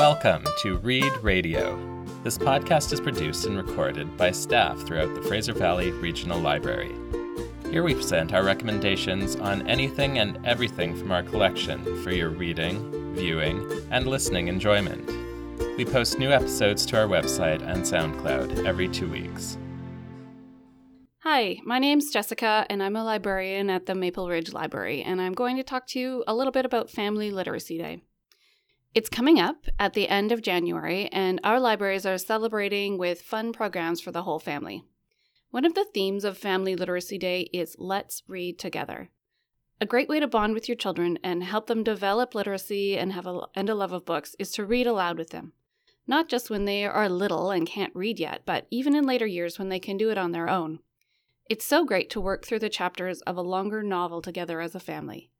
Welcome to Read Radio. This podcast is produced and recorded by staff throughout the Fraser Valley Regional Library. Here we present our recommendations on anything and everything from our collection for your reading, viewing, and listening enjoyment. We post new episodes to our website and SoundCloud every two weeks. Hi, my name's Jessica, and I'm a librarian at the Maple Ridge Library, and I'm going to talk to you a little bit about Family Literacy Day. It's coming up at the end of January, and our libraries are celebrating with fun programs for the whole family. One of the themes of Family Literacy Day is Let's Read Together. A great way to bond with your children and help them develop literacy and have a, and a love of books is to read aloud with them. Not just when they are little and can't read yet, but even in later years when they can do it on their own. It's so great to work through the chapters of a longer novel together as a family.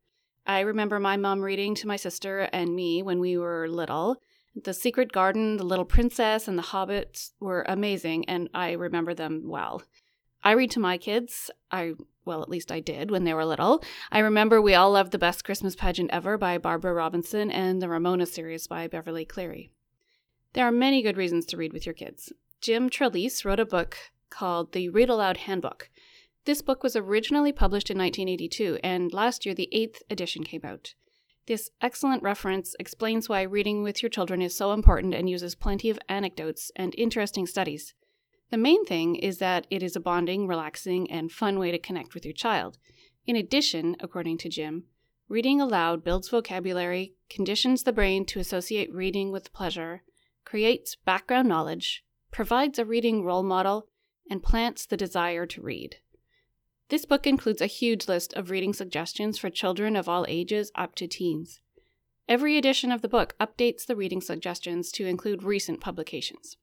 I remember my mom reading to my sister and me when we were little. The Secret Garden, The Little Princess, and The Hobbits were amazing, and I remember them well. I read to my kids. I, well, at least I did when they were little. I remember we all loved The Best Christmas Pageant Ever by Barbara Robinson and the Ramona series by Beverly Cleary. There are many good reasons to read with your kids. Jim Trelease wrote a book called The Read Aloud Handbook. This book was originally published in 1982, and last year the eighth edition came out. This excellent reference explains why reading with your children is so important and uses plenty of anecdotes and interesting studies. The main thing is that it is a bonding, relaxing, and fun way to connect with your child. In addition, according to Jim, reading aloud builds vocabulary, conditions the brain to associate reading with pleasure, creates background knowledge, provides a reading role model, and plants the desire to read. This book includes a huge list of reading suggestions for children of all ages up to teens. Every edition of the book updates the reading suggestions to include recent publications.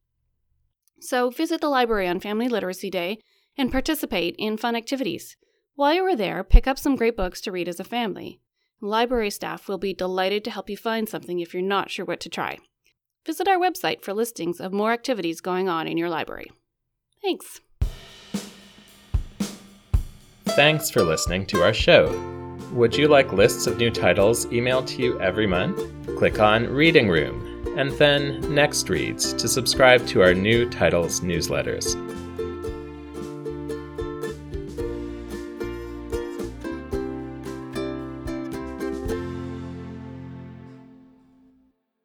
So visit the library on Family Literacy Day and participate in fun activities. While you are there, pick up some great books to read as a family. Library staff will be delighted to help you find something if you're not sure what to try. Visit our website for listings of more activities going on in your library. Thanks. Thanks for listening to our show. Would you like lists of new titles emailed to you every month? Click on Reading Room and then Next Reads to subscribe to our new titles newsletters.